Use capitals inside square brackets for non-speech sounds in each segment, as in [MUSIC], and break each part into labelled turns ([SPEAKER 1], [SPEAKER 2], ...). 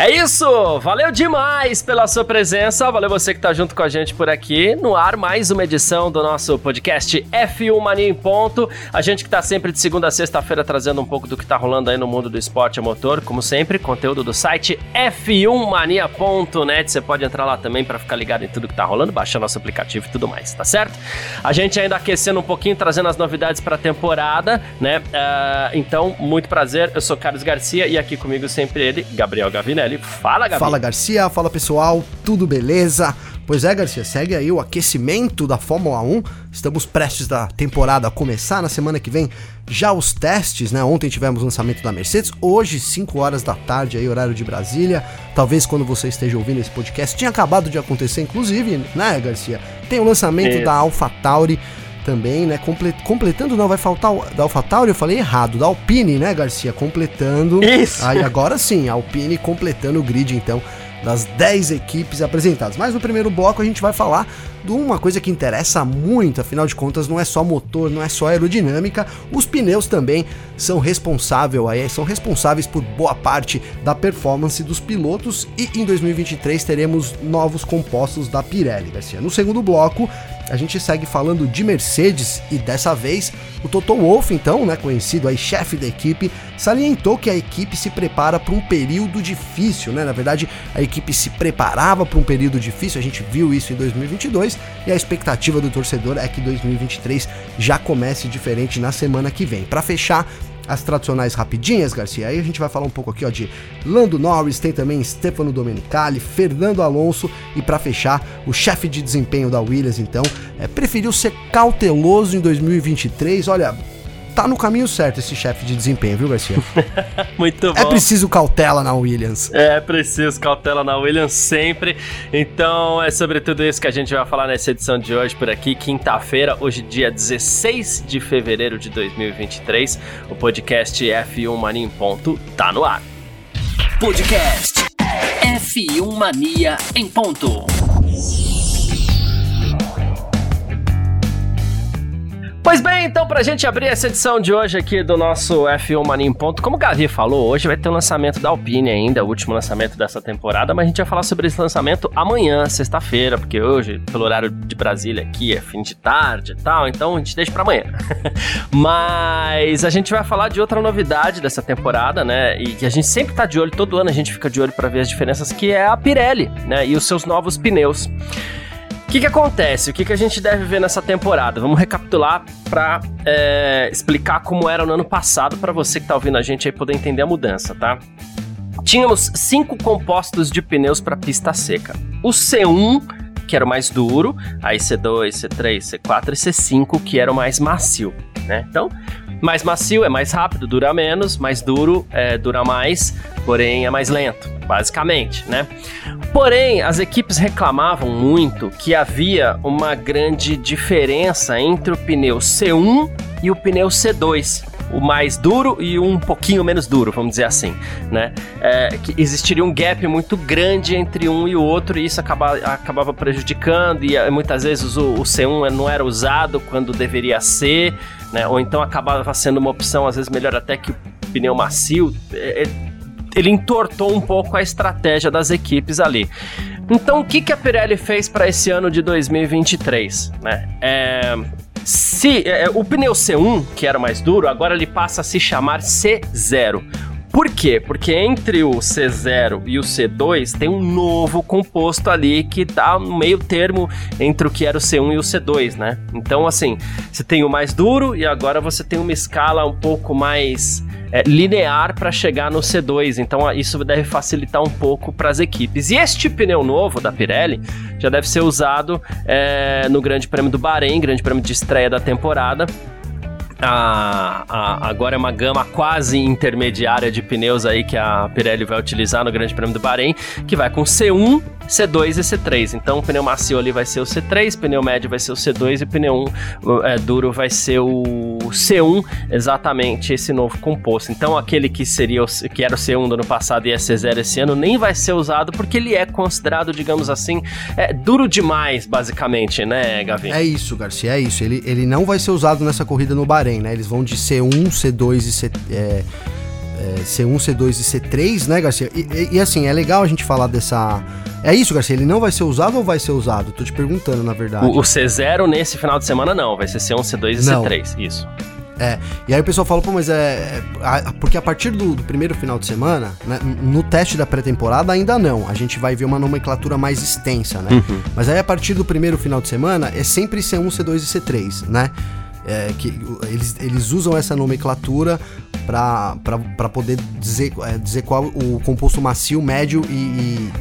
[SPEAKER 1] É isso! Valeu demais pela sua presença, valeu você que tá junto com a gente por aqui. No ar, mais uma edição do nosso podcast F1 Mania em Ponto. A gente que tá sempre de segunda a sexta-feira trazendo um pouco do que tá rolando aí no mundo do esporte a motor. Como sempre, conteúdo do site f1mania.net. Você pode entrar lá também para ficar ligado em tudo que tá rolando, baixar nosso aplicativo e tudo mais, tá certo? A gente ainda aquecendo um pouquinho, trazendo as novidades pra temporada, né? Uh, então, muito prazer. Eu sou Carlos Garcia e aqui comigo sempre ele, Gabriel Gavinelli. Fala, Gabi.
[SPEAKER 2] Fala, Garcia. Fala, pessoal. Tudo beleza? Pois é, Garcia, segue aí o aquecimento da Fórmula 1. Estamos prestes da temporada a começar. Na semana que vem, já os testes, né? Ontem tivemos o lançamento da Mercedes. Hoje, 5 horas da tarde, aí, horário de Brasília. Talvez quando você esteja ouvindo esse podcast, tinha acabado de acontecer, inclusive, né, Garcia? Tem o lançamento Isso. da AlphaTauri também, né? completando, não, vai faltar o, da AlphaTauri, eu falei errado, da Alpine, né, Garcia? Completando.
[SPEAKER 1] Isso!
[SPEAKER 2] Aí agora sim, a Alpine completando o grid, então, das 10 equipes apresentadas. Mas no primeiro bloco a gente vai falar de uma coisa que interessa muito, afinal de contas não é só motor, não é só aerodinâmica, os pneus também são responsáveis aí, são responsáveis por boa parte da performance dos pilotos e em 2023 teremos novos compostos da Pirelli, Garcia. No segundo bloco, a gente segue falando de Mercedes e dessa vez o Toto Wolff, então, né, conhecido aí chefe da equipe, salientou que a equipe se prepara para um período difícil, né? Na verdade, a equipe se preparava para um período difícil, a gente viu isso em 2022 2022 e a expectativa do torcedor é que 2023 já comece diferente na semana que vem. Para fechar, as tradicionais rapidinhas, Garcia. Aí a gente vai falar um pouco aqui ó, de Lando Norris, tem também Stefano Domenicali, Fernando Alonso e para fechar, o chefe de desempenho da Williams, então, é, preferiu ser cauteloso em 2023. Olha, tá no caminho certo esse chefe de desempenho, viu, Garcia? [LAUGHS]
[SPEAKER 1] Muito é
[SPEAKER 2] bom. É preciso cautela na Williams.
[SPEAKER 1] É preciso cautela na Williams sempre. Então é sobre tudo isso que a gente vai falar nessa edição de hoje por aqui, quinta-feira, hoje dia 16 de fevereiro de 2023. O podcast F1 Mania em ponto tá no ar.
[SPEAKER 3] Podcast F1 Mania em ponto.
[SPEAKER 1] Pois bem, então, pra gente abrir essa edição de hoje aqui do nosso F1 Mania em Ponto, como o Gavi falou, hoje vai ter o lançamento da Alpine ainda, o último lançamento dessa temporada, mas a gente vai falar sobre esse lançamento amanhã, sexta-feira, porque hoje, pelo horário de Brasília aqui, é fim de tarde e tal, então a gente deixa pra amanhã. [LAUGHS] mas a gente vai falar de outra novidade dessa temporada, né, e que a gente sempre tá de olho, todo ano a gente fica de olho para ver as diferenças, que é a Pirelli, né, e os seus novos pneus. O que, que acontece? O que, que a gente deve ver nessa temporada? Vamos recapitular para é, explicar como era no ano passado para você que está ouvindo a gente aí poder entender a mudança, tá? Tínhamos cinco compostos de pneus para pista seca. O C1 que era o mais duro, aí C2, C3, C4 e C5 que era o mais macio, né? Então, mais macio é mais rápido, dura menos, mais duro é, dura mais, porém é mais lento, basicamente, né? Porém, as equipes reclamavam muito que havia uma grande diferença entre o pneu C1 e o pneu C2 o mais duro e um pouquinho menos duro, vamos dizer assim, né? É, que existiria um gap muito grande entre um e o outro e isso acaba, acabava prejudicando e eh, muitas vezes o, o C1 não era usado quando deveria ser, né? Ou então acabava sendo uma opção às vezes melhor até que o pneu macio. É, é ele entortou um pouco a estratégia das equipes ali. Então, o que, que a Pirelli fez para esse ano de 2023? Né? É, se é, o pneu C1, que era mais duro, agora ele passa a se chamar C0. Por quê? Porque entre o C0 e o C2 tem um novo composto ali que tá no meio termo entre o que era o C1 e o C2, né? Então, assim, você tem o mais duro e agora você tem uma escala um pouco mais é, linear para chegar no C2. Então isso deve facilitar um pouco para as equipes. E este pneu novo da Pirelli já deve ser usado é, no Grande Prêmio do Bahrein, Grande Prêmio de estreia da temporada. A, a, agora é uma gama quase intermediária de pneus aí que a Pirelli vai utilizar no Grande Prêmio do Bahrein, que vai com C1, C2 e C3. Então o pneu macio ali vai ser o C3, pneu médio vai ser o C2 e pneu 1 é, duro vai ser o C1, exatamente esse novo composto. Então aquele que seria o, que era o C1 do ano passado e é C0 esse ano nem vai ser usado porque ele é considerado, digamos assim, é, duro demais, basicamente, né, Gavi?
[SPEAKER 2] É isso, Garcia, é isso. Ele, ele não vai ser usado nessa corrida no Bahrein, né? Eles vão de C1, C2 e C. É, é, C1, C2 e C3, né, Garcia? E, e, e, assim, é legal a gente falar dessa. É isso, Garcia? Ele não vai ser usado ou vai ser usado? Tô te perguntando, na verdade.
[SPEAKER 1] O, o C0 nesse final de semana não, vai ser C1, C2 e não. C3, isso.
[SPEAKER 2] É, e aí o pessoal fala, pô, mas é. é porque a partir do, do, primeiro final de semana, né, no teste da pré-temporada ainda não. A gente vai ver uma nomenclatura mais extensa, né? Uhum. Mas aí a partir do primeiro final de semana é sempre C1, C2 e C3, né? É, que eles, eles usam essa nomenclatura para poder dizer, é, dizer qual o composto macio, médio e, e,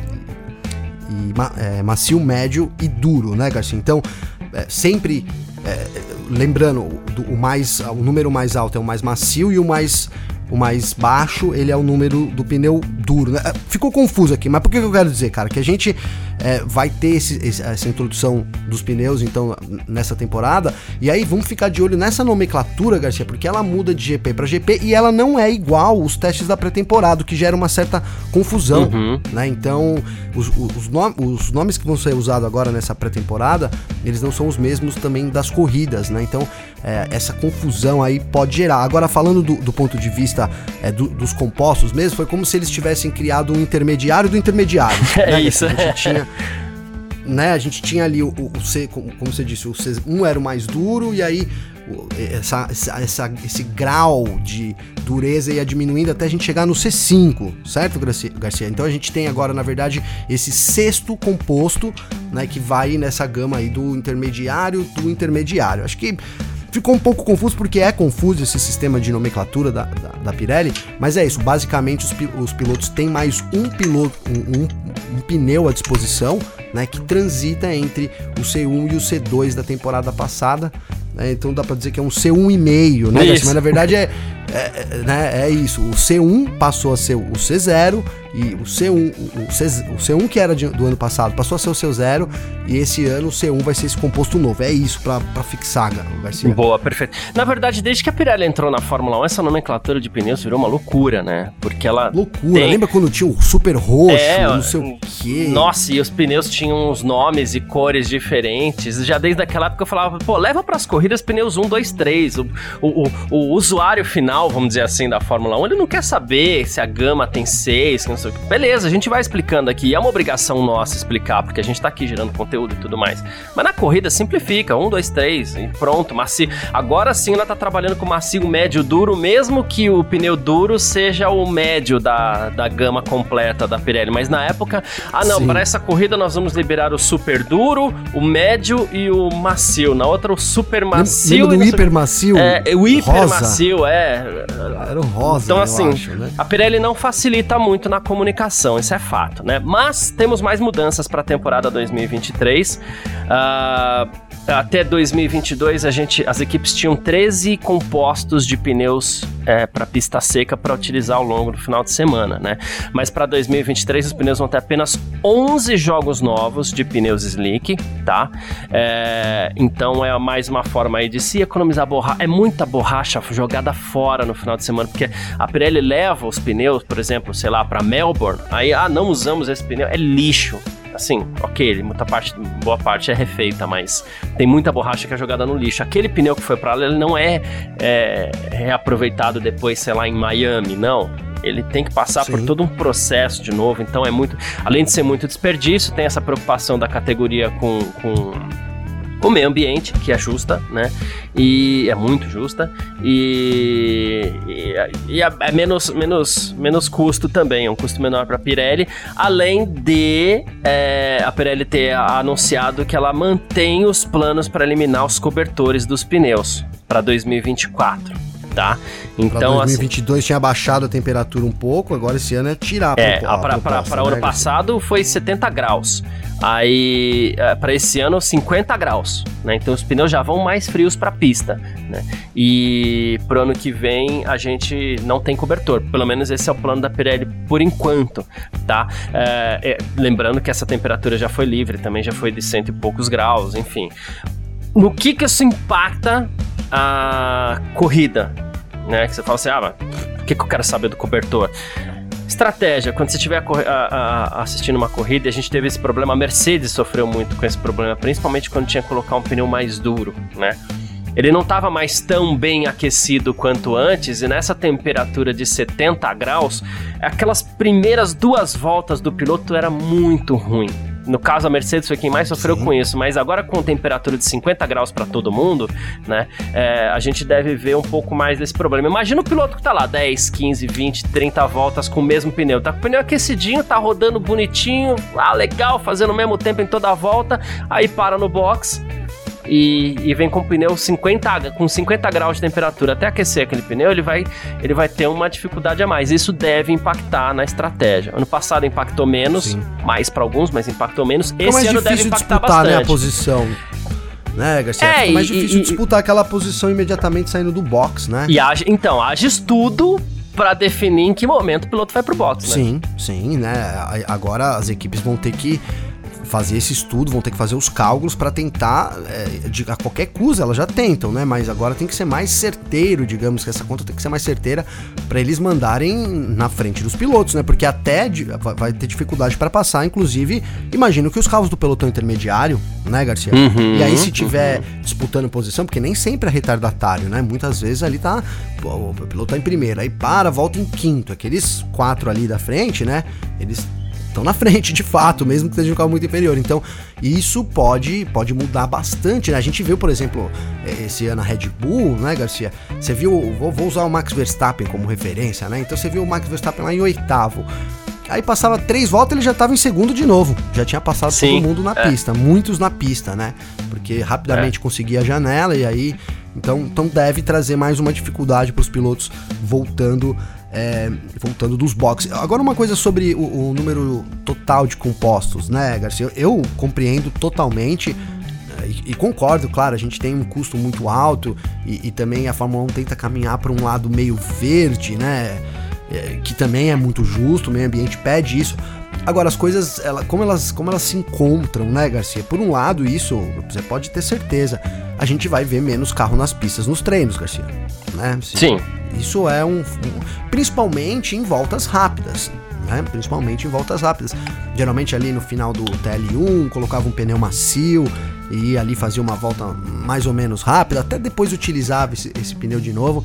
[SPEAKER 2] e é, macio, médio e duro, né, Garcia? Então, é, sempre é, lembrando, o, mais, o número mais alto é o mais macio e o mais o mais baixo, ele é o número do pneu duro. Né? Ficou confuso aqui, mas por que eu quero dizer, cara? Que a gente é, vai ter esse, esse, essa introdução dos pneus, então, nessa temporada, e aí vamos ficar de olho nessa nomenclatura, Garcia, porque ela muda de GP para GP e ela não é igual os testes da pré-temporada, o que gera uma certa confusão, uhum. né? Então, os, os, nom os nomes que vão ser usados agora nessa pré-temporada, eles não são os mesmos também das corridas, né? Então, é, essa confusão aí pode gerar. Agora, falando do, do ponto de vista é, do, dos compostos mesmo, foi como se eles tivessem criado um intermediário do intermediário. [LAUGHS]
[SPEAKER 1] É né? isso.
[SPEAKER 2] A gente tinha, né, a gente tinha ali o, o C, como, você disse, o C1 era o mais duro, e aí essa, essa, esse grau de dureza ia diminuindo até a gente chegar no C5, certo, Garcia? Então a gente tem agora, na verdade, esse sexto composto, né, que vai nessa gama aí do intermediário do intermediário. Acho que Ficou um pouco confuso porque é confuso esse sistema de nomenclatura da, da, da Pirelli, mas é isso. Basicamente, os, os pilotos têm mais um piloto, um, um, um, pneu à disposição, né, que transita entre o C1 e o C2 da temporada passada. Né, então dá para dizer que é um C1,5, né? Mas na verdade é, é, é, né, é isso. O C1 passou a ser o C0 e o C1, o, C, o C1 que era de, do ano passado passou a ser o C0 e esse ano o C1 vai ser esse composto novo. É isso para fixar, Garcia.
[SPEAKER 1] Boa, perfeito. Na verdade, desde que a Pirelli entrou na Fórmula 1, essa nomenclatura de pneus virou uma loucura, né? Porque ela.
[SPEAKER 2] Loucura. Tem... Lembra quando tinha o super roxo, é, não sei o quê?
[SPEAKER 1] Nossa, e os pneus tinham uns nomes e cores diferentes. Já desde aquela época eu falava, pô, leva para as corridas pneus 1, 2, 3. O, o, o, o usuário final, vamos dizer assim, da Fórmula 1, ele não quer saber se a gama tem 6, que não sei o que. Beleza, a gente vai explicando aqui. É uma obrigação nossa explicar, porque a gente tá aqui gerando conteúdo e tudo mais. Mas na corrida simplifica. Um, dois, três, e pronto, macio. Agora sim ela tá trabalhando com macio, médio, duro, mesmo que o pneu duro seja o médio da, da gama completa da Pirelli. Mas na época, ah não, para essa corrida nós vamos liberar o super duro, o médio e o macio. Na outra, o super macio.
[SPEAKER 2] Lembra do hiper macio?
[SPEAKER 1] É, o hiper macio, é.
[SPEAKER 2] Era o rosa,
[SPEAKER 1] Então assim, acho, né? a Pirelli não facilita muito na comunicação, isso é fato, né? Mas temos mais mudanças para a temporada 2023. Uh, até 2022 a gente, as equipes tinham 13 compostos de pneus é, para pista seca para utilizar ao longo do final de semana, né? Mas para 2023 os pneus vão ter apenas 11 jogos novos de pneus slick, tá? É, então é mais uma forma aí de se economizar borracha. É muita borracha jogada fora no final de semana, porque a Pirelli leva os pneus, por exemplo, sei lá, para Melbourne. Aí, ah, não usamos esse pneu, é lixo assim, ok, muita parte, boa parte é refeita, mas tem muita borracha que é jogada no lixo. Aquele pneu que foi para lá, ele não é, é reaproveitado depois, sei lá, em Miami, não ele tem que passar Sim. por todo um processo de novo, então é muito, além de ser muito desperdício, tem essa preocupação da categoria com, com o meio ambiente, que é justa, né? E é muito justa. E, e, e é, é menos, menos, menos custo também, é um custo menor para a Pirelli. Além de é, a Pirelli ter anunciado que ela mantém os planos para eliminar os cobertores dos pneus para 2024. Tá?
[SPEAKER 2] Então, pra 2022 assim, tinha baixado a temperatura um pouco, agora esse ano é tirar
[SPEAKER 1] É, para o ano passado foi 70 graus. Aí, é, para esse ano, 50 graus, né? Então os pneus já vão mais frios para a pista, né? E pro ano que vem a gente não tem cobertor. Pelo menos esse é o plano da Pirelli por enquanto, tá? É, é, lembrando que essa temperatura já foi livre, também já foi de cento e poucos graus, enfim. No que que isso impacta a corrida, né? Que você fala assim, ah, mas o que, que eu quero saber do cobertor? Estratégia, quando você estiver assistindo uma corrida, a gente teve esse problema, a Mercedes sofreu muito com esse problema, principalmente quando tinha que colocar um pneu mais duro, né? Ele não estava mais tão bem aquecido quanto antes, e nessa temperatura de 70 graus, aquelas primeiras duas voltas do piloto era muito ruim. No caso, a Mercedes foi quem mais sofreu Sim. com isso, mas agora com temperatura de 50 graus para todo mundo, né? É, a gente deve ver um pouco mais desse problema. Imagina o piloto que tá lá 10, 15, 20, 30 voltas com o mesmo pneu. Tá com o pneu aquecidinho, tá rodando bonitinho, ah, legal, fazendo o mesmo tempo em toda a volta, aí para no box e, e, vem com pneu 50, com 50 graus de temperatura até aquecer aquele pneu, ele vai, ele vai ter uma dificuldade a mais. Isso deve impactar na estratégia. Ano passado impactou menos, Sim. mais para alguns, mas impactou menos.
[SPEAKER 2] Esse mais ano deve impactar disputar, bastante. Né, a posição né, Garcia? É, Fica mais difícil e, disputar aquela posição imediatamente saindo do box, né?
[SPEAKER 1] E age, então, age estudo para definir em que momento o piloto vai pro box,
[SPEAKER 2] né? Sim, sim, né? Agora as equipes vão ter que fazer esse estudo, vão ter que fazer os cálculos para tentar, é, de, a qualquer custo, elas já tentam, né? Mas agora tem que ser mais certeiro, digamos que essa conta tem que ser mais certeira para eles mandarem na frente dos pilotos, né? Porque até de, vai ter dificuldade para passar, inclusive, imagino que os carros do pelotão intermediário, né, Garcia? Uhum, e aí se tiver uhum. disputando posição, porque nem sempre é retardatário, né? Muitas vezes ali tá, pô, o piloto tá em primeiro, aí para, volta em quinto, aqueles quatro ali da frente, né? Eles estão na frente, de fato, mesmo que seja um carro muito inferior. Então, isso pode, pode mudar bastante, né? A gente viu, por exemplo, eh, esse ano a Red Bull, né, Garcia? Você viu, vou, vou usar o Max Verstappen como referência, né? Então você viu o Max Verstappen lá em oitavo. Aí passava três voltas ele já estava em segundo de novo. Já tinha passado Sim, todo mundo na é. pista, muitos na pista, né? Porque rapidamente é. conseguia a janela e aí. Então, então deve trazer mais uma dificuldade para os pilotos voltando é, voltando dos boxes. Agora uma coisa sobre o, o, número total de compostos, né, Garcia? Eu, compreendo totalmente é, e, e, concordo, claro, a gente tem um custo muito alto e, e também a Fórmula 1 tenta caminhar para um lado meio verde, né? É, que também é muito justo, o meio ambiente pede isso. Agora, as coisas, ela, como, elas, como elas se encontram, né, Garcia? Por um lado, isso, você pode ter certeza, a gente vai ver menos carro nas pistas nos treinos, Garcia. Né?
[SPEAKER 1] Sim.
[SPEAKER 2] Isso é um, um. Principalmente em voltas rápidas. Né? Principalmente em voltas rápidas. Geralmente ali no final do TL1, colocava um pneu macio e ali fazia uma volta mais ou menos rápida. Até depois utilizava esse, esse pneu de novo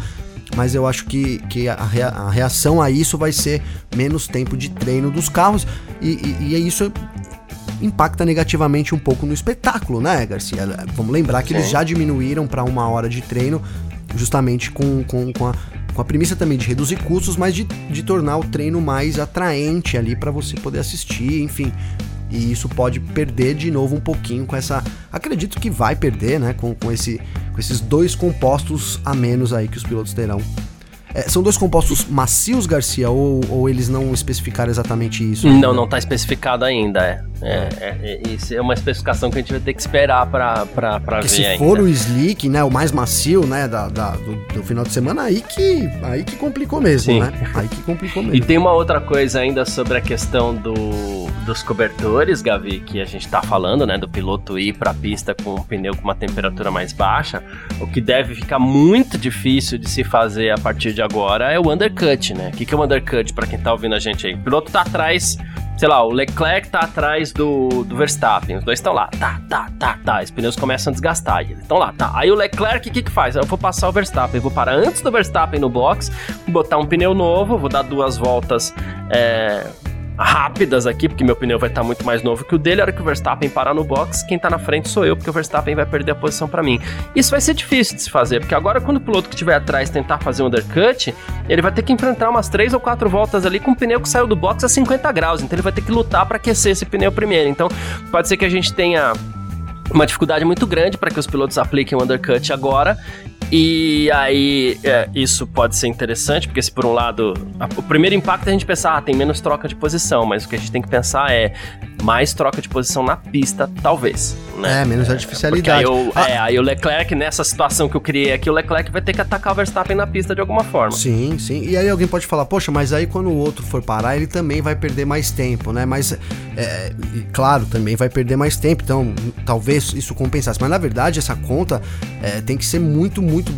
[SPEAKER 2] mas eu acho que, que a, reação a isso vai ser menos tempo de treino dos carros e, e, e é isso impacta negativamente um pouco no espetáculo, né, Garcia? Vamos lembrar que Sim. eles já diminuíram para uma hora de treino justamente com, com, com a com a premissa também de reduzir custos, mas de, de tornar o treino mais atraente ali para você poder assistir, enfim. E isso pode perder de novo um pouquinho com essa. Acredito que vai perder, né? Com, com, esse, com esses dois compostos a menos aí que os pilotos terão é, são dois compostos macios, Garcia, ou, ou eles não especificaram exatamente isso?
[SPEAKER 1] Não, não está especificado ainda, é. É, é, é, isso é uma especificação que a gente vai ter que esperar para ver
[SPEAKER 2] se
[SPEAKER 1] ainda.
[SPEAKER 2] for o slick, né, o mais macio, né, da, da do, do, final de semana, aí que, aí que complicou mesmo, Sim. né? Aí que complicou [LAUGHS] mesmo.
[SPEAKER 1] E tem uma outra coisa ainda sobre a questão do, dos cobertores, Gavi, que a gente tá falando, né, do piloto ir para a pista com um pneu com uma temperatura mais baixa, o que deve ficar muito difícil de se fazer a partir de agora é o undercut, né? O que, que é o undercut para quem tá ouvindo a gente aí? O piloto tá atrás, sei lá, o Leclerc tá atrás do, do Verstappen, os dois estão lá, tá, tá, tá, tá, os pneus começam a desgastar, eles estão lá, tá. Aí o Leclerc, o que que faz? Eu vou passar o Verstappen, vou parar antes do Verstappen no box, botar um pneu novo, vou dar duas voltas, é rápidas aqui, porque meu pneu vai estar tá muito mais novo que o dele. A hora que o Verstappen parar no box, quem tá na frente sou eu, porque o Verstappen vai perder a posição para mim. Isso vai ser difícil de se fazer, porque agora quando o piloto que estiver atrás tentar fazer um undercut, ele vai ter que enfrentar umas três ou quatro voltas ali com o pneu que saiu do box a 50 graus. Então ele vai ter que lutar para aquecer esse pneu primeiro. Então pode ser que a gente tenha uma dificuldade muito grande para que os pilotos apliquem o undercut agora E aí, é, isso pode ser interessante, porque se por um lado. A, o primeiro impacto é a gente pensar, ah, tem menos troca de posição, mas o que a gente tem que pensar é mais troca de posição na pista, talvez. Né?
[SPEAKER 2] É, menos artificialidade.
[SPEAKER 1] Aí, eu, ah. é, aí o Leclerc, nessa situação que eu criei aqui, o Leclerc vai ter que atacar o Verstappen na pista de alguma forma.
[SPEAKER 2] Sim, sim. E aí alguém pode falar, poxa, mas aí quando o outro for parar, ele também vai perder mais tempo, né? Mas, é, claro, também vai perder mais tempo, então talvez isso compensasse. Mas na verdade, essa conta é, tem que ser muito, muito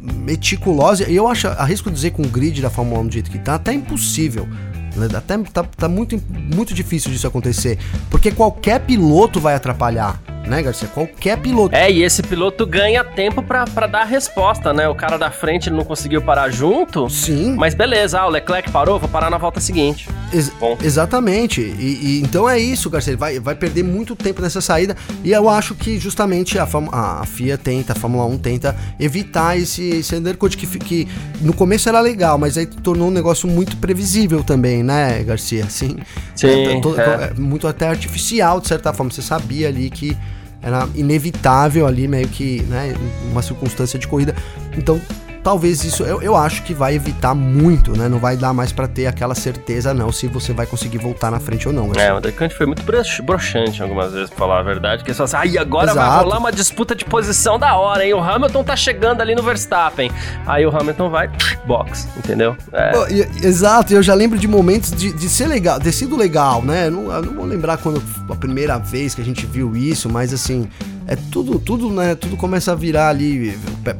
[SPEAKER 2] meticulosa. E eu acho, arrisco dizer com o grid da Fórmula 1 do jeito que tá, até impossível. Né? Até tá, tá muito, muito difícil disso acontecer. Porque qualquer piloto vai atrapalhar né, Garcia? Qualquer piloto.
[SPEAKER 1] É, e esse piloto ganha tempo para dar a resposta, né? O cara da frente não conseguiu parar junto.
[SPEAKER 2] Sim.
[SPEAKER 1] Mas beleza, ah, o Leclerc parou, vou parar na volta seguinte.
[SPEAKER 2] Ex Bom. Exatamente. E, e, então é isso, Garcia. Ele vai, vai perder muito tempo nessa saída. E eu acho que justamente a, a FIA tenta, a Fórmula 1 tenta evitar esse, esse undercut que, que no começo era legal, mas aí tornou um negócio muito previsível também, né, Garcia? Assim,
[SPEAKER 1] Sim.
[SPEAKER 2] É, é. é muito até artificial, de certa forma. Você sabia ali que era inevitável ali, meio que, né, uma circunstância de corrida. Então, talvez isso, eu, eu acho que vai evitar muito, né? Não vai dar mais para ter aquela certeza, não, se você vai conseguir voltar na frente ou não.
[SPEAKER 1] É, o Decante foi muito broxante algumas vezes, pra falar a verdade, que só assim, aí agora Exato. vai rolar uma disputa de posição da hora, hein? O Hamilton tá chegando ali no Verstappen. Aí o Hamilton vai, [TSK] box, entendeu?
[SPEAKER 2] É. e, exato, eu já lembro de momentos de, de ser legal, ter sido legal, né? Não, não vou lembrar quando a primeira vez que a gente viu isso, mas assim é tudo, tudo, né? Tudo começa a virar ali,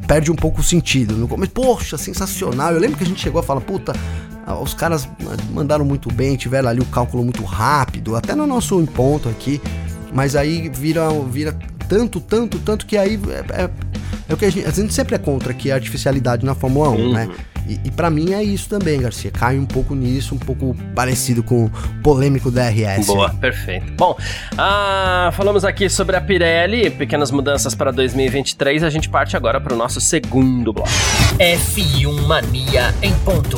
[SPEAKER 2] perde um pouco o sentido. No começo, poxa, sensacional. Eu lembro que a gente chegou a falar, puta, ah, os caras mandaram muito bem, tiveram ali o cálculo muito rápido, até no nosso ponto aqui. Mas aí vira, vira tanto, tanto, tanto que aí é, é, é o que a gente, a gente sempre é contra que a artificialidade na Fórmula 1, uhum. né? E, e para mim é isso também, Garcia. Cai um pouco nisso, um pouco parecido com o polêmico DRS.
[SPEAKER 1] Boa, perfeito. Bom, ah, falamos aqui sobre a Pirelli, pequenas mudanças para 2023. A gente parte agora para o nosso segundo bloco.
[SPEAKER 3] F1 Mania em ponto.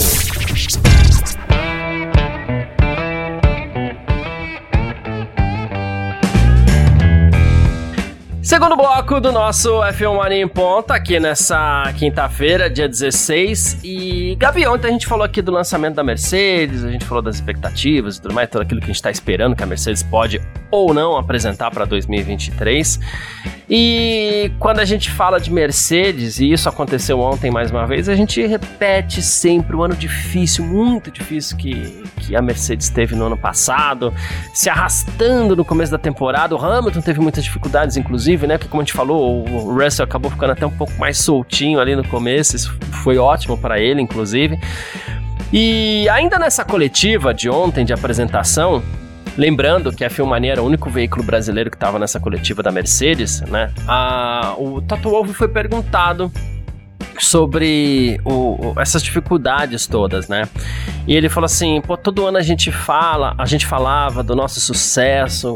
[SPEAKER 1] Segundo bloco do nosso F1 Mania em Ponta, aqui nessa quinta-feira, dia 16. E, Gabi, ontem a gente falou aqui do lançamento da Mercedes, a gente falou das expectativas e tudo mais, tudo aquilo que a gente está esperando que a Mercedes pode ou não apresentar para 2023. E quando a gente fala de Mercedes, e isso aconteceu ontem mais uma vez, a gente repete sempre o ano difícil, muito difícil que, que a Mercedes teve no ano passado, se arrastando no começo da temporada. O Hamilton teve muitas dificuldades, inclusive, né? Porque, como a gente falou, o Russell acabou ficando até um pouco mais soltinho ali no começo, isso foi ótimo para ele, inclusive. E ainda nessa coletiva de ontem de apresentação, Lembrando que a Filmania era o único veículo brasileiro que estava nessa coletiva da Mercedes, né? A, o Toto Wolff foi perguntado sobre o, essas dificuldades todas, né? E ele falou assim: pô, todo ano a gente fala, a gente falava do nosso sucesso,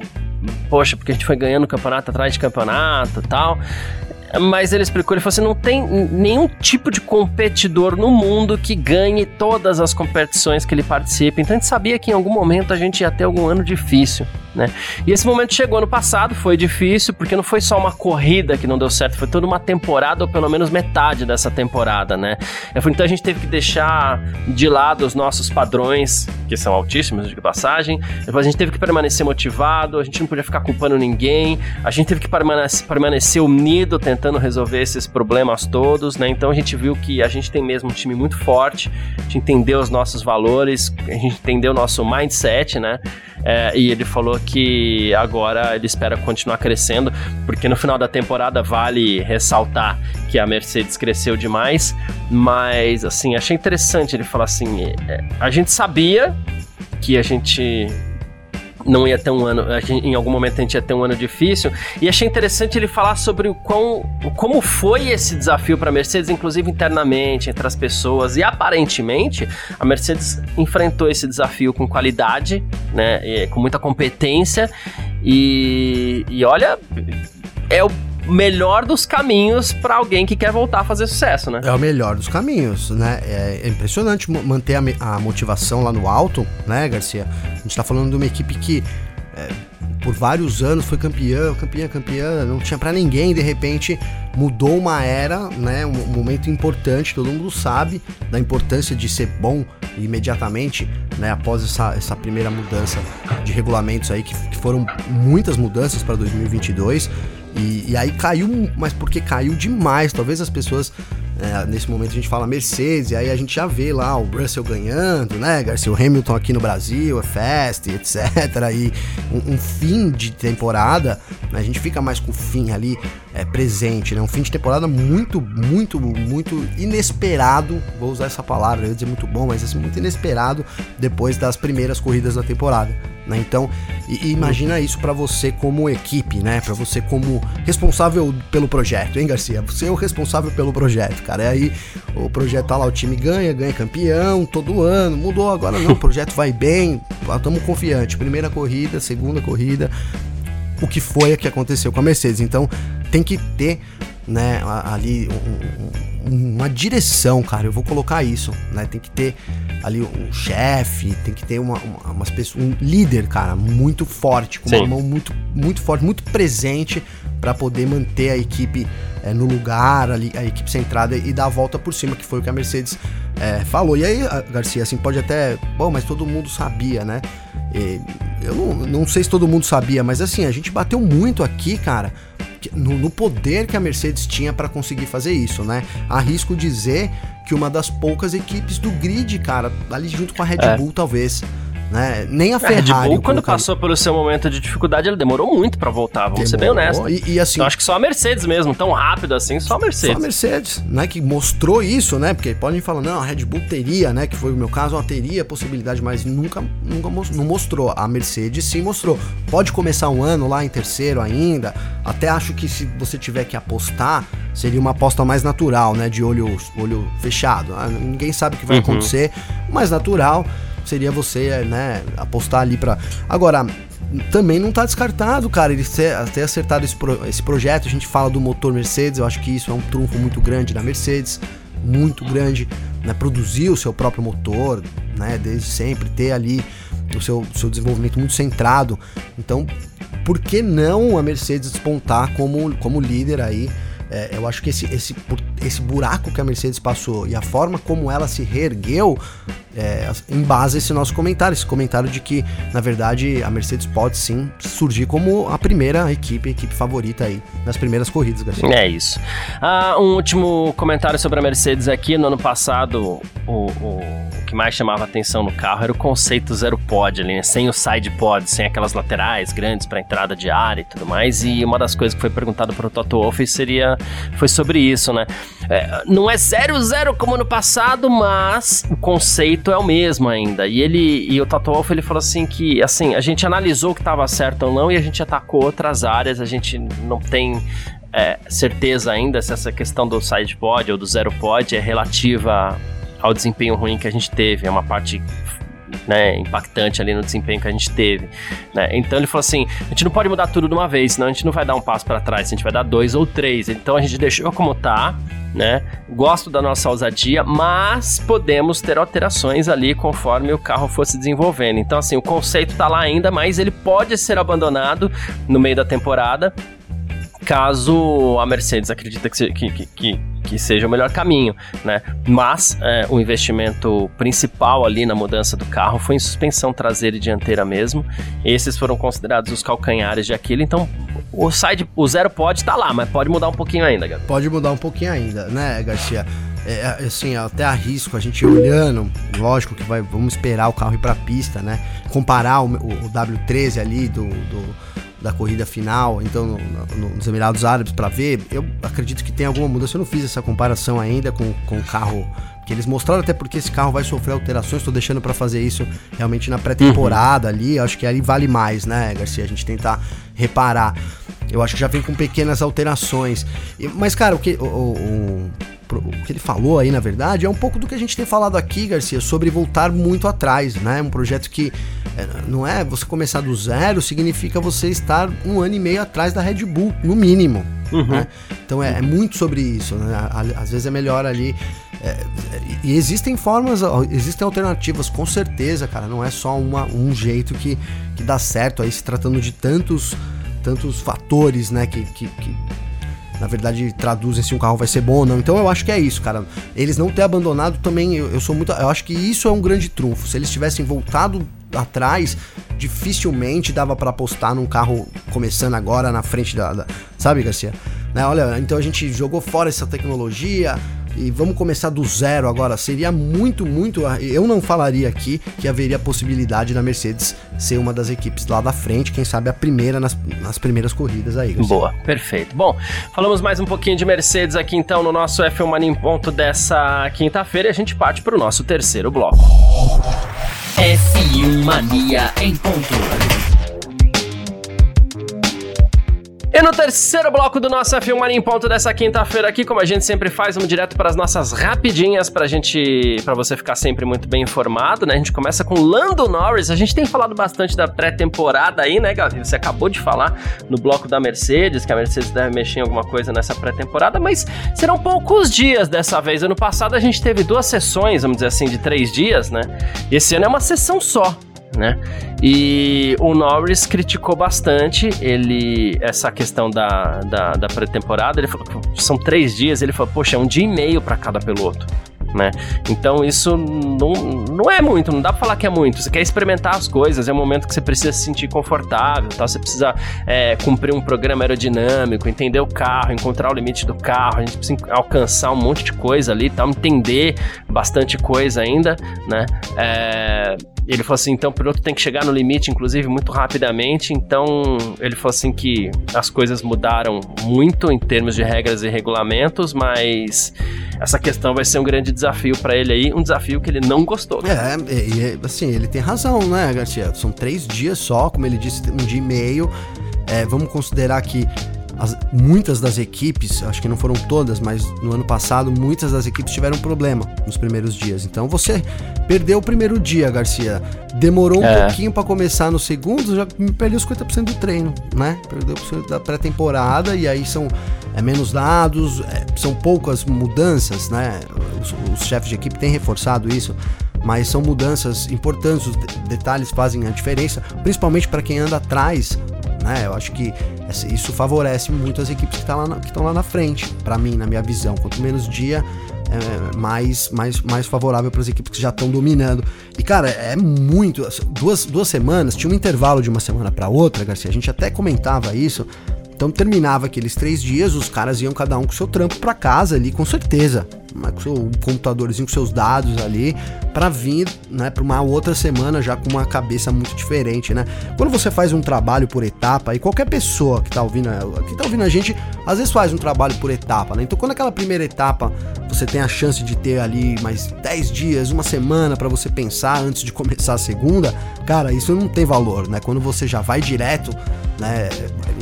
[SPEAKER 1] poxa, porque a gente foi ganhando campeonato atrás de campeonato tal. Mas ele explicou, ele falou assim, não tem nenhum tipo de competidor no mundo que ganhe todas as competições que ele participa. Então a gente sabia que em algum momento a gente ia ter algum ano difícil né? E esse momento chegou no passado, foi difícil, porque não foi só uma corrida que não deu certo, foi toda uma temporada, ou pelo menos metade dessa temporada, né? Então a gente teve que deixar de lado os nossos padrões, que são altíssimos de passagem, depois a gente teve que permanecer motivado, a gente não podia ficar culpando ninguém, a gente teve que permanecer, permanecer unido tentando resolver esses problemas todos, né? Então a gente viu que a gente tem mesmo um time muito forte, a gente entendeu os nossos valores, a gente entendeu o nosso mindset, né? É, e ele falou que agora ele espera continuar crescendo, porque no final da temporada vale ressaltar que a Mercedes cresceu demais, mas assim, achei interessante ele falar assim: é, a gente sabia que a gente não ia ter um ano, em algum momento a gente ia ter um ano difícil. E achei interessante ele falar sobre o quão, como foi esse desafio para a Mercedes, inclusive internamente, entre as pessoas. E aparentemente a Mercedes enfrentou esse desafio com qualidade, né, com muita competência. E, e olha, é o melhor dos caminhos para alguém que quer voltar a fazer sucesso, né?
[SPEAKER 2] É o melhor dos caminhos, né? É, é impressionante manter a, a, motivação lá no alto, né, Garcia? A gente tá falando de uma equipe que é, por vários anos foi campeã, campeã, campeã, não tinha para ninguém, de repente mudou uma era, né? Um momento importante, todo mundo sabe da importância de ser bom imediatamente, né? Após essa, essa primeira mudança de regulamentos aí, que, que foram muitas mudanças para 2022. E, e, aí caiu, mas porque caiu demais. Talvez as pessoas é, nesse momento a gente fala Mercedes, e aí a gente já vê lá o Russell ganhando, né? Garcia Hamilton aqui no Brasil, é Fast, etc. E um, um, fim de temporada, né? a gente fica mais com o fim ali é, presente, né? Um fim de temporada muito, muito, muito inesperado. Vou usar essa palavra, eu ia dizer muito bom, mas assim, muito inesperado depois das primeiras corridas da temporada. Né? Então, e, e imagina isso para você como equipe, né? Para você como responsável pelo projeto, hein, Garcia? Você é o responsável pelo projeto, cara. E aí o projeto tá lá, o time ganha, ganha campeão todo ano. Mudou agora não, o projeto vai bem, estamos confiantes. Primeira corrida, segunda corrida, o que foi que aconteceu com a Mercedes. Então, tem que ter né, ali um, um, uma direção, cara. Eu vou colocar isso, né? Tem que ter ali um chefe, tem que ter uma, uma, umas pessoas, um líder, cara, muito forte, com Sim. uma mão muito, muito forte, muito presente para poder manter a equipe é, no lugar, ali, a equipe centrada e dar a volta por cima, que foi o que a Mercedes é, falou. E aí, Garcia, assim, pode até. Bom, mas todo mundo sabia, né? E, eu não, não sei se todo mundo sabia, mas assim, a gente bateu muito aqui, cara no, no poder que a Mercedes tinha para conseguir fazer isso, né? Arrisco dizer que uma das poucas equipes do grid, cara, ali junto com a Red é. Bull, talvez né? Nem a Ferrari.
[SPEAKER 1] A Red Bull, quando passou pelo seu momento de dificuldade, ela demorou muito para voltar, vamos demorou, ser bem honestos.
[SPEAKER 2] E, e assim,
[SPEAKER 1] então, acho que só a Mercedes mesmo, tão rápido assim, só a Mercedes.
[SPEAKER 2] Só a Mercedes, né? Que mostrou isso, né? Porque podem falar, não, a Red Bull teria, né? Que foi o meu caso, ela teria possibilidade, mas nunca, nunca não mostrou. A Mercedes sim mostrou. Pode começar um ano lá em terceiro ainda. Até acho que se você tiver que apostar, seria uma aposta mais natural, né? De olho, olho fechado. Ah, ninguém sabe o que vai uhum. acontecer, mais natural seria você, né, apostar ali para Agora, também não tá descartado, cara, ele ter acertado esse, pro, esse projeto. A gente fala do motor Mercedes, eu acho que isso é um trunfo muito grande da Mercedes, muito grande, né? Produzir o seu próprio motor, né? Desde sempre, ter ali o seu, seu desenvolvimento muito centrado. Então, por que não a Mercedes despontar como, como líder aí? É, eu acho que esse, esse, esse buraco que a Mercedes passou e a forma como ela se reergueu é, em base a esse nosso comentário, esse comentário de que, na verdade, a Mercedes pode sim surgir como a primeira equipe, a equipe favorita aí nas primeiras corridas, Garcia.
[SPEAKER 1] É isso. Ah, um último comentário sobre a Mercedes aqui. No ano passado, o, o que mais chamava atenção no carro era o conceito zero pod ali, né? sem o side pod, sem aquelas laterais grandes para entrada de ar e tudo mais. E uma das coisas que foi perguntada para o Toto Wolff seria foi sobre isso, né? É, não é zero zero como no passado, mas o conceito é o mesmo ainda. E ele e o Toto Wolff ele falou assim que assim a gente analisou o que estava certo ou não e a gente atacou outras áreas. A gente não tem é, certeza ainda se essa questão do side pod ou do zero pod é relativa ao desempenho ruim que a gente teve. É uma parte né, impactante ali no desempenho que a gente teve. Né? Então ele falou assim: a gente não pode mudar tudo de uma vez, senão a gente não vai dar um passo para trás, a gente vai dar dois ou três. Então a gente deixou como tá, né? Gosto da nossa ousadia, mas podemos ter alterações ali conforme o carro fosse desenvolvendo. Então, assim, o conceito tá lá ainda, mas ele pode ser abandonado no meio da temporada caso a Mercedes acredita que, que, que, que seja o melhor caminho, né? Mas é, o investimento principal ali na mudança do carro foi em suspensão traseira e dianteira mesmo. Esses foram considerados os calcanhares de aquilo, então o side, o zero pode estar tá lá, mas pode mudar um pouquinho ainda, Gabi.
[SPEAKER 2] Pode mudar um pouquinho ainda, né, Garcia? É, é assim, até arrisco a gente olhando, lógico que vai, vamos esperar o carro ir para a pista, né? Comparar o, o, o W13 ali do, do da corrida final, então no, no, nos Emirados Árabes para ver, eu acredito que tem alguma mudança. Eu não fiz essa comparação ainda com, com o carro que eles mostraram, até porque esse carro vai sofrer alterações. Estou deixando para fazer isso realmente na pré-temporada uhum. ali. Acho que ali vale mais, né, Garcia? A gente tentar reparar. Eu acho que já vem com pequenas alterações. Mas, cara, o que. O, o, o que ele falou aí, na verdade, é um pouco do que a gente tem falado aqui, Garcia, sobre voltar muito atrás, né? Um projeto que é, não é você começar do zero, significa você estar um ano e meio atrás da Red Bull, no mínimo. Uhum. Né? Então é, é, muito sobre isso, né? Às vezes é melhor ali. É, e existem formas, existem alternativas, com certeza, cara. Não é só uma, um jeito que, que dá certo aí, se tratando de tantos, tantos fatores, né? que, que, que na verdade, traduzem se um carro vai ser bom ou não. Então eu acho que é isso, cara. Eles não ter abandonado também, eu, eu sou muito. Eu acho que isso é um grande trunfo. Se eles tivessem voltado atrás, dificilmente dava para apostar num carro começando agora na frente da. da sabe, Garcia? Né, olha, então a gente jogou fora essa tecnologia e vamos começar do zero agora. Seria muito, muito. Eu não falaria aqui que haveria possibilidade da Mercedes ser uma das equipes lá da frente, quem sabe a primeira nas, nas primeiras corridas aí.
[SPEAKER 1] Boa, perfeito. Bom, falamos mais um pouquinho de Mercedes aqui então no nosso F1 Mania em ponto dessa quinta-feira e a gente parte para o nosso terceiro bloco.
[SPEAKER 3] F1 Mania em ponto.
[SPEAKER 1] E no terceiro bloco do nosso F1 Mania em ponto dessa quinta-feira aqui, como a gente sempre faz, vamos direto para as nossas rapidinhas pra gente, para você ficar sempre muito bem informado, né? A gente começa com Lando Norris. A gente tem falado bastante da pré-temporada aí, né, Gavi? Você acabou de falar no bloco da Mercedes, que a Mercedes deve mexer em alguma coisa nessa pré-temporada, mas serão poucos dias dessa vez. Ano passado a gente teve duas sessões, vamos dizer assim, de três dias, né? Esse ano é uma sessão só né? E o Norris criticou bastante ele essa questão da, da, da pré-temporada. Ele falou que são três dias. Ele falou, poxa, é um dia e meio para cada piloto. Né? Então isso não, não é muito, não dá pra falar que é muito. Você quer experimentar as coisas, é um momento que você precisa se sentir confortável, tá? você precisa é, cumprir um programa aerodinâmico, entender o carro, encontrar o limite do carro, a gente precisa alcançar um monte de coisa ali, tá? entender bastante coisa ainda, né? É, ele falou assim, então o piloto tem que chegar no limite, inclusive, muito rapidamente. Então, ele falou assim que as coisas mudaram muito em termos de regras e regulamentos, mas essa questão vai ser um grande desafio para ele aí, um desafio que ele não gostou.
[SPEAKER 2] É, e assim, ele tem razão, né, Garcia? São três dias só, como ele disse, um dia e meio. É, vamos considerar que as, muitas das equipes, acho que não foram todas, mas no ano passado muitas das equipes tiveram problema nos primeiros dias. Então você perdeu o primeiro dia, Garcia. Demorou um é. pouquinho para começar no segundo, já perdeu 50% do treino, né? Perdeu da pré-temporada e aí são é, menos dados, é, são poucas mudanças, né? Os, os chefes de equipe têm reforçado isso mas são mudanças importantes, os detalhes fazem a diferença, principalmente para quem anda atrás né? Eu acho que isso favorece muito as equipes que tá estão lá, lá na frente, para mim, na minha visão. Quanto menos dia, é mais, mais, mais favorável para as equipes que já estão dominando. E, cara, é muito. Duas, duas semanas, tinha um intervalo de uma semana para outra, Garcia. A gente até comentava isso. Então terminava aqueles três dias, os caras iam cada um com seu trampo para casa ali, com certeza com seu computadorzinho com seus dados ali para vir, né, para uma outra semana já com uma cabeça muito diferente, né? Quando você faz um trabalho por etapa, e qualquer pessoa que tá ouvindo, que tá ouvindo a gente, às vezes faz um trabalho por etapa, né? Então quando aquela primeira etapa você tem a chance de ter ali mais 10 dias, uma semana para você pensar antes de começar a segunda, cara, isso não tem valor, né? Quando você já vai direto, né,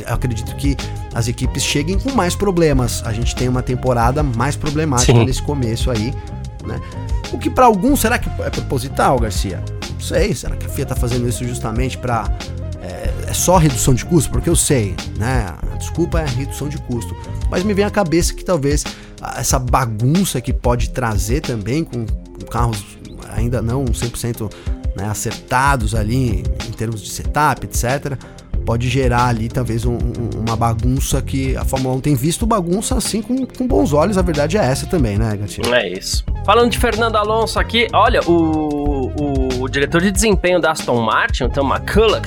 [SPEAKER 2] eu acredito que as equipes cheguem com mais problemas. A gente tem uma temporada mais problemática Sim. nesse começo aí, né? O que para alguns será que é proposital, Garcia? Não sei, será que a FIA tá fazendo isso justamente para é, é, só redução de custo? Porque eu sei, né? A desculpa é redução de custo. Mas me vem à cabeça que talvez essa bagunça que pode trazer também com, com carros ainda não 100% né, acertados ali em termos de setup, etc pode gerar ali talvez um, um, uma bagunça que a Fórmula 1 tem visto bagunça assim com, com bons olhos, a verdade é essa também, né, Gatinho?
[SPEAKER 1] É isso. Falando de Fernando Alonso aqui, olha, o, o, o diretor de desempenho da Aston Martin, o Tom McCulloch,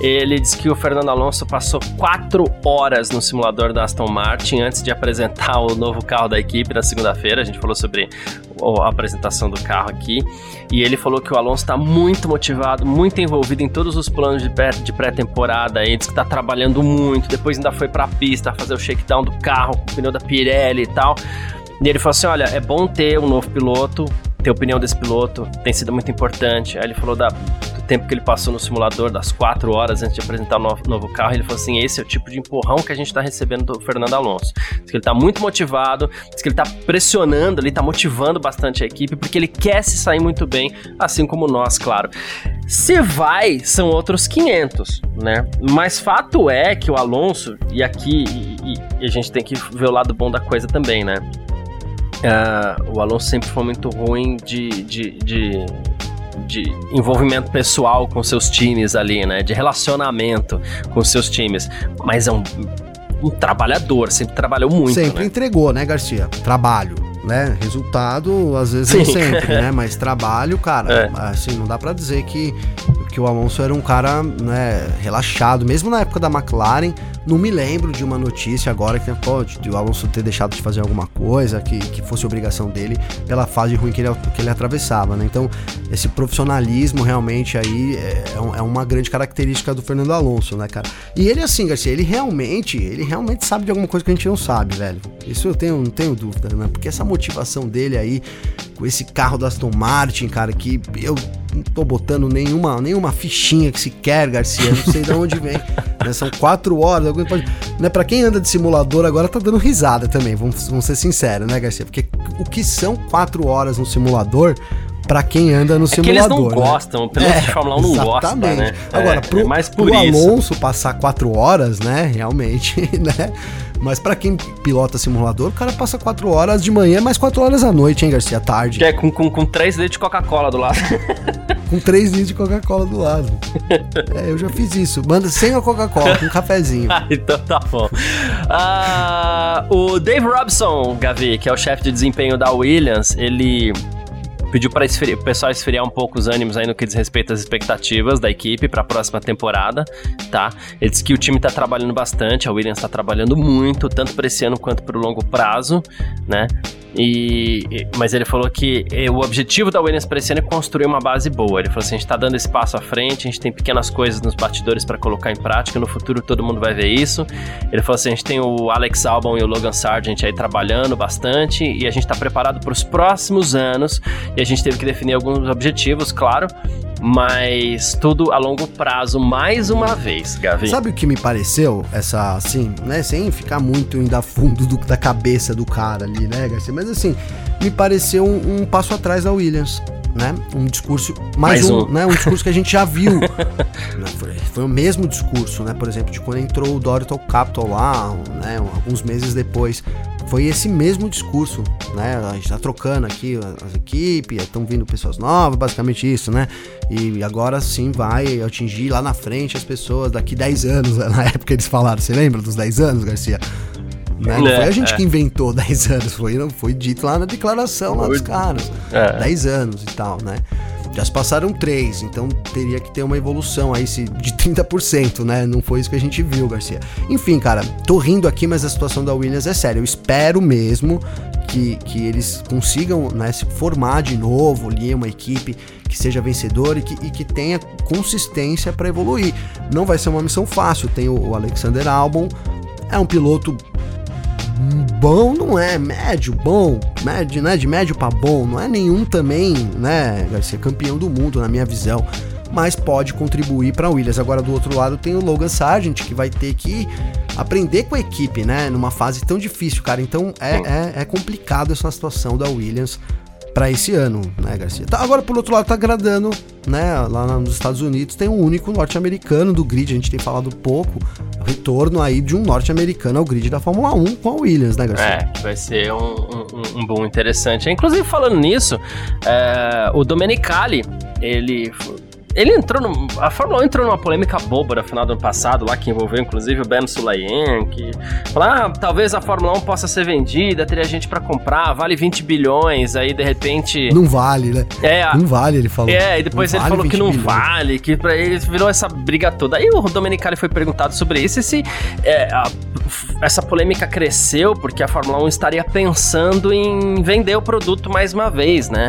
[SPEAKER 1] ele disse que o Fernando Alonso passou quatro horas no simulador da Aston Martin antes de apresentar o novo carro da equipe na segunda-feira. A gente falou sobre a apresentação do carro aqui. E ele falou que o Alonso está muito motivado, muito envolvido em todos os planos de pré-temporada. Ele disse que está trabalhando muito. Depois ainda foi para a pista fazer o shakedown do carro com o pneu da Pirelli e tal. E ele falou assim: olha, é bom ter um novo piloto, ter opinião desse piloto tem sido muito importante. Aí ele falou da, do tempo que ele passou no simulador, das quatro horas antes de apresentar o novo, novo carro. Ele falou assim: esse é o tipo de empurrão que a gente está recebendo do Fernando Alonso. Diz que ele está muito motivado, diz que ele está pressionando, ele está motivando bastante a equipe, porque ele quer se sair muito bem, assim como nós, claro. Se vai, são outros 500, né? Mas fato é que o Alonso, e aqui e, e a gente tem que ver o lado bom da coisa também, né? Uh, o Alonso sempre foi muito ruim de, de, de, de, envolvimento pessoal com seus times ali, né? De relacionamento com seus times. Mas é um um trabalhador, sempre trabalhou muito.
[SPEAKER 2] Sempre
[SPEAKER 1] né?
[SPEAKER 2] entregou, né, Garcia? Trabalho. Né? Resultado, às vezes, não sempre, né? [LAUGHS] Mas trabalho, cara, é. assim, não dá para dizer que, que o Alonso era um cara né, relaxado, mesmo na época da McLaren, não me lembro de uma notícia agora que pode de o Alonso ter deixado de fazer alguma coisa que, que fosse obrigação dele pela fase ruim que ele, que ele atravessava, né? Então, esse profissionalismo realmente aí é, é, é uma grande característica do Fernando Alonso, né, cara? E ele, assim, Garcia, ele realmente, ele realmente sabe de alguma coisa que a gente não sabe, velho. Isso eu tenho, não tenho dúvida, né? Porque essa motivação dele aí, com esse carro da Aston Martin, cara, que eu não tô botando nenhuma, nenhuma fichinha que se quer, Garcia, não sei de onde vem. [LAUGHS] Né? São quatro horas, alguém pode. Né? Pra quem anda de simulador agora tá dando risada também, vamos, vamos ser sinceros, né, Garcia? Porque o que são quatro horas no simulador para quem anda no é simulador.
[SPEAKER 1] Eles não né? gostam, o piloto é, de Fórmula 1 não gosta, né?
[SPEAKER 2] Agora, é, pro, é mais por pro Alonso passar quatro horas, né? Realmente, [LAUGHS] né? Mas para quem pilota simulador, o cara passa quatro horas de manhã, mais quatro horas à noite, hein, Garcia? Tarde.
[SPEAKER 1] Que é com, com, com três litros de Coca-Cola do lado. [LAUGHS]
[SPEAKER 2] com três litros de Coca-Cola do lado. É, eu já fiz isso. Manda sem a Coca-Cola, com um cafezinho. [LAUGHS]
[SPEAKER 1] ah, então tá bom. Uh, o Dave Robson, Gavi, que é o chefe de desempenho da Williams, ele pediu para o pessoal esfriar um pouco os ânimos aí no que diz respeito às expectativas da equipe para a próxima temporada, tá? Ele disse que o time está trabalhando bastante, a Williams está trabalhando muito, tanto para esse ano quanto para o longo prazo, né? E, mas ele falou que o objetivo da Williams para esse ano é construir uma base boa. Ele falou assim: a gente está dando esse passo à frente, a gente tem pequenas coisas nos bastidores para colocar em prática, no futuro todo mundo vai ver isso. Ele falou assim: a gente tem o Alex Albon e o Logan Sargent aí trabalhando bastante e a gente está preparado para os próximos anos e a gente teve que definir alguns objetivos, claro, mas tudo a longo prazo, mais uma vez, Gavi.
[SPEAKER 2] Sabe o que me pareceu? Essa, assim, né? Sem ficar muito ainda fundo do, da cabeça do cara ali, né, Garcia? Mas assim, me pareceu um, um passo atrás da Williams. Né? Um discurso, mais, mais um, um, né? Um discurso que a gente já viu. [LAUGHS] né? foi, foi, o mesmo discurso, né? Por exemplo, de quando entrou o Dorital Capital lá, né? Alguns meses depois foi esse mesmo discurso, né? A gente tá trocando aqui as equipes, estão vindo pessoas novas, basicamente isso, né? E agora sim vai atingir lá na frente as pessoas daqui 10 anos, na época eles falaram, você lembra dos 10 anos, Garcia? Né? Não é, foi a gente é. que inventou [LAUGHS] 10 anos, foi, foi dito lá na declaração lá dos caras. É. 10 anos e tal, né? Já se passaram três, então teria que ter uma evolução aí de 30%, né? Não foi isso que a gente viu, Garcia. Enfim, cara, tô rindo aqui, mas a situação da Williams é séria. Eu espero mesmo que, que eles consigam né, se formar de novo ali, uma equipe que seja vencedora e que, e que tenha consistência para evoluir. Não vai ser uma missão fácil. Tem o, o Alexander Albon, é um piloto bom não é, médio, bom, médio, né, de médio para bom, não é nenhum também, né, vai ser campeão do mundo na minha visão, mas pode contribuir para Williams. Agora do outro lado tem o Logan Sargent que vai ter que aprender com a equipe, né, numa fase tão difícil, cara. Então é, é, é complicado essa situação da Williams para esse ano, né, Garcia? Tá, agora, por outro lado, tá agradando, né? Lá nos Estados Unidos tem um único norte-americano do grid, a gente tem falado pouco. Retorno aí de um norte-americano ao grid da Fórmula 1 com a Williams, né, Garcia?
[SPEAKER 1] É, vai ser um, um, um interessante. Inclusive, falando nisso, é, o Domenicali, ele ele entrou no, A Fórmula 1 entrou numa polêmica boba no final do ano passado, lá que envolveu inclusive o Ben Sulayem, que falou: ah, talvez a Fórmula 1 possa ser vendida, teria gente para comprar, vale 20 bilhões, aí de repente.
[SPEAKER 2] Não vale, né?
[SPEAKER 1] É,
[SPEAKER 2] não vale, ele falou.
[SPEAKER 1] É, e depois não ele vale falou que não bilhões. vale, que pra ele virou essa briga toda. Aí o Domenicali foi perguntado sobre isso e se é, a, essa polêmica cresceu porque a Fórmula 1 estaria pensando em vender o produto mais uma vez, né?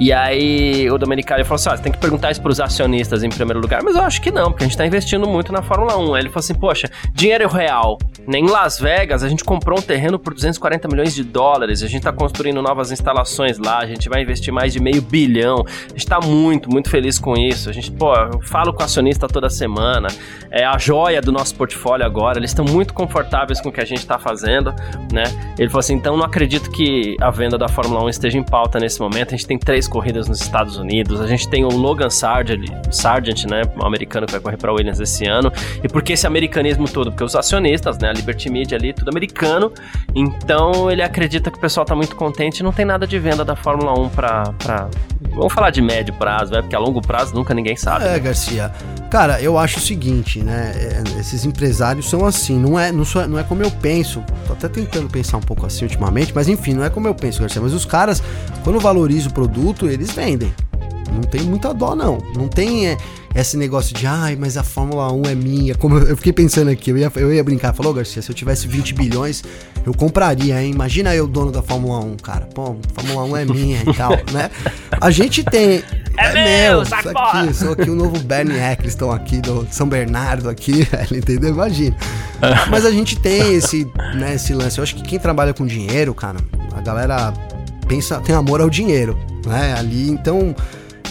[SPEAKER 1] E aí o Domenicali falou assim: ah, você tem que perguntar isso pros acionistas em primeiro lugar, mas eu acho que não, porque a gente tá investindo muito na Fórmula 1. Aí ele falou assim: poxa, dinheiro real. Em Las Vegas, a gente comprou um terreno por 240 milhões de dólares, a gente tá construindo novas instalações lá, a gente vai investir mais de meio bilhão. A gente tá muito, muito feliz com isso. A gente, pô, eu falo com o acionista toda semana, é a joia do nosso portfólio agora, eles estão muito confortáveis com o que a gente tá fazendo, né? Ele falou assim: então não acredito que a venda da Fórmula 1 esteja em pauta nesse momento, a gente tem três corridas nos Estados Unidos. A gente tem o Logan Sargent, Sargent né, um americano que vai correr para Williams esse ano. E por que esse americanismo todo? Porque os acionistas, né, a Liberty Media ali, tudo americano. Então ele acredita que o pessoal tá muito contente e não tem nada de venda da Fórmula 1 para Vamos falar de médio prazo, é porque a longo prazo nunca ninguém sabe.
[SPEAKER 2] É, Garcia. Cara, eu acho o seguinte, né? É, esses empresários são assim, não é, não, sou, não é como eu penso. Tô até tentando pensar um pouco assim ultimamente, mas enfim, não é como eu penso, Garcia. Mas os caras, quando valorizam o produto, eles vendem. Não tem muita dó, não. Não tem é, esse negócio de, ai, mas a Fórmula 1 é minha. Como eu, eu fiquei pensando aqui, eu ia, eu ia brincar. Falou, Garcia, se eu tivesse 20 bilhões, eu compraria, hein? Imagina eu, dono da Fórmula 1, cara. Pô, a Fórmula 1 é minha e tal, [LAUGHS] né? A gente tem.
[SPEAKER 1] É, é meu, isso
[SPEAKER 2] aqui, sou aqui o novo Bernie Eccleston aqui do São Bernardo aqui, [LAUGHS] entendeu? Imagina. [LAUGHS] Mas a gente tem esse, né, esse lance. Eu acho que quem trabalha com dinheiro, cara, a galera pensa, tem amor ao dinheiro, né? Ali, então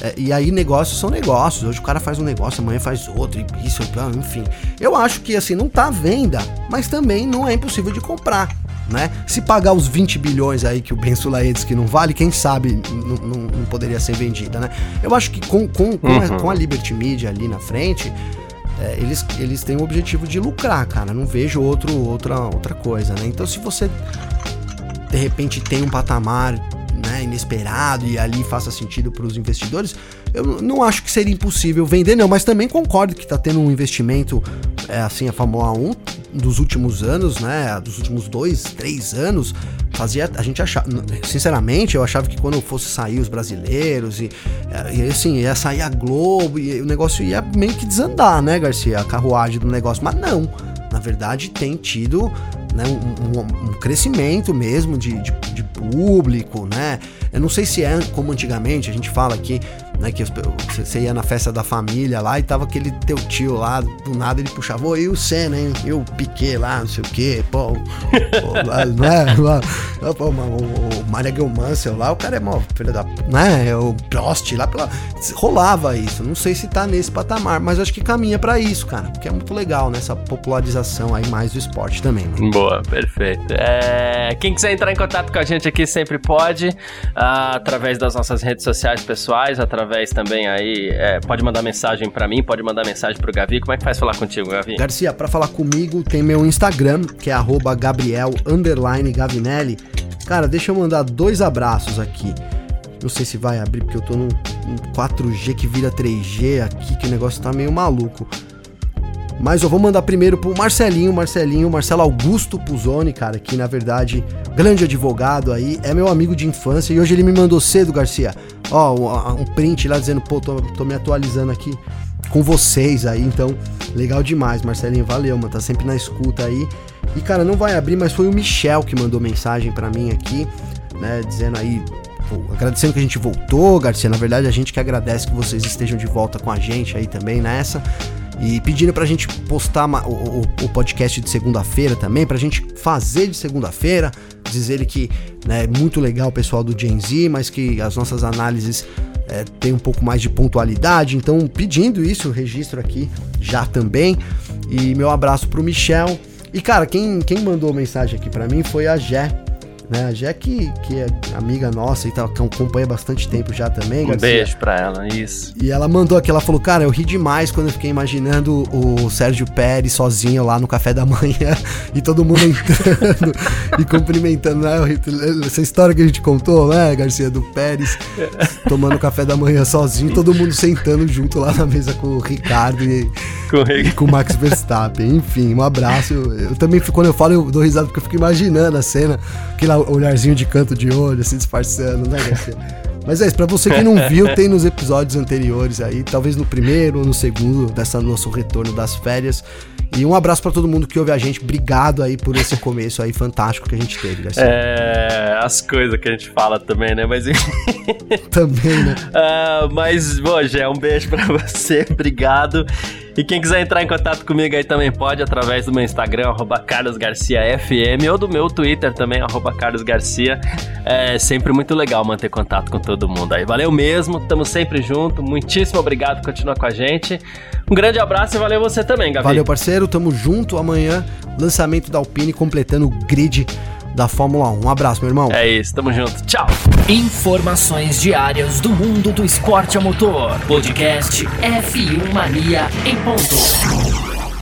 [SPEAKER 2] é, e aí negócios são negócios. Hoje o cara faz um negócio, amanhã faz outro, e isso, enfim. Eu acho que assim, não tá à venda, mas também não é impossível de comprar. Né? Se pagar os 20 bilhões aí que o Ben Sulaim diz que não vale, quem sabe não poderia ser vendida, né? Eu acho que com, com, com, uhum. a, com a Liberty Media ali na frente, é, eles, eles têm o objetivo de lucrar, cara. Não vejo outro, outra, outra coisa, né? Então se você de repente tem um patamar né, inesperado e ali faça sentido para os investidores, eu não acho que seria impossível vender, não, mas também concordo que está tendo um investimento, é, assim, a Fórmula 1 dos últimos anos, né, dos últimos dois, três anos, fazia, a gente achava, sinceramente, eu achava que quando fosse sair os brasileiros e, é, e assim, ia sair a Globo e o negócio ia meio que desandar, né, Garcia, a carruagem do negócio, mas não, na verdade tem tido né, um, um, um, crescimento mesmo de, de, de, público, né? Eu não sei se é como antigamente, a gente fala aqui, né, que você ia na festa da família lá e tava aquele teu tio lá, do nada ele puxava, ô, e o Senna, hein? E o Piquet lá, não sei o quê, pô, [LAUGHS] né? Lá, pô, o, o Maria Mansell lá, o cara é mó filho da, né? É o Prost lá, pela, rolava isso. Não sei se tá nesse patamar, mas acho que caminha para isso, cara, porque é muito legal, né? Essa popularização aí mais do esporte também,
[SPEAKER 1] mano. Boa, perfeito. É, quem quiser entrar em contato com a gente aqui sempre pode, uh, através das nossas redes sociais pessoais, através através também aí, é, pode mandar mensagem para mim, pode mandar mensagem pro Gavi. Como é que faz falar contigo, Gavi?
[SPEAKER 2] Garcia, para falar comigo tem meu Instagram, que é Gabriel Gavinelli. Cara, deixa eu mandar dois abraços aqui. Não sei se vai abrir, porque eu tô num, num 4G que vira 3G aqui, que o negócio tá meio maluco. Mas eu vou mandar primeiro pro Marcelinho, Marcelinho, Marcelo Augusto Puzoni, cara, que na verdade, grande advogado aí, é meu amigo de infância e hoje ele me mandou cedo, Garcia. Ó, um print lá dizendo, pô, tô, tô me atualizando aqui com vocês aí, então, legal demais, Marcelinho, valeu, mano, tá sempre na escuta aí. E cara, não vai abrir, mas foi o Michel que mandou mensagem para mim aqui, né, dizendo aí agradecendo que a gente voltou, Garcia. Na verdade, a gente que agradece que vocês estejam de volta com a gente aí também nessa. E pedindo pra gente postar o, o, o podcast de segunda-feira também, pra gente fazer de segunda-feira. Diz ele que né, é muito legal o pessoal do Gen Z, mas que as nossas análises é, tem um pouco mais de pontualidade. Então, pedindo isso, registro aqui já também. E meu abraço pro Michel. E cara, quem, quem mandou mensagem aqui para mim foi a Jé né? A Jack, que é amiga nossa e tal, que acompanha bastante tempo já também.
[SPEAKER 1] Um Garcia. beijo pra ela, isso.
[SPEAKER 2] E ela mandou aqui, ela falou, cara, eu ri demais quando eu fiquei imaginando o Sérgio Pérez sozinho lá no café da [LAUGHS] manhã e todo mundo entrando e cumprimentando, né? Essa história que a gente contou, né, Garcia, do Pérez tomando café da manhã sozinho, todo mundo sentando junto lá na mesa com o Ricardo e com, e com o Max Verstappen. Enfim, um abraço. Eu, eu também, quando eu falo, eu dou risada porque eu fico imaginando a cena, aquele olharzinho de canto de olho, assim, disfarçando, né, Garcia? Mas é isso, pra você que não viu, tem nos episódios anteriores aí, talvez no primeiro ou no segundo, dessa nosso retorno das férias. E um abraço para todo mundo que ouve a gente. Obrigado aí por esse começo aí fantástico que a gente teve, Garcia.
[SPEAKER 1] É, as coisas que a gente fala também, né? Mas [LAUGHS]
[SPEAKER 2] também, né?
[SPEAKER 1] Uh, mas, bom, Gé, um beijo para você. Obrigado. E quem quiser entrar em contato comigo aí também pode, através do meu Instagram, carlosgarciafm, ou do meu Twitter também, carlosgarcia. É sempre muito legal manter contato com todo mundo aí. Valeu mesmo, tamo sempre junto. Muitíssimo obrigado por continuar com a gente. Um grande abraço e valeu você também, Gabi.
[SPEAKER 2] Valeu, parceiro. Tamo junto. Amanhã, lançamento da Alpine completando o grid da Fórmula 1. Um abraço, meu irmão.
[SPEAKER 1] É isso, tamo junto. Tchau.
[SPEAKER 3] Informações diárias do mundo do esporte a motor. Podcast F1 Mania em ponto.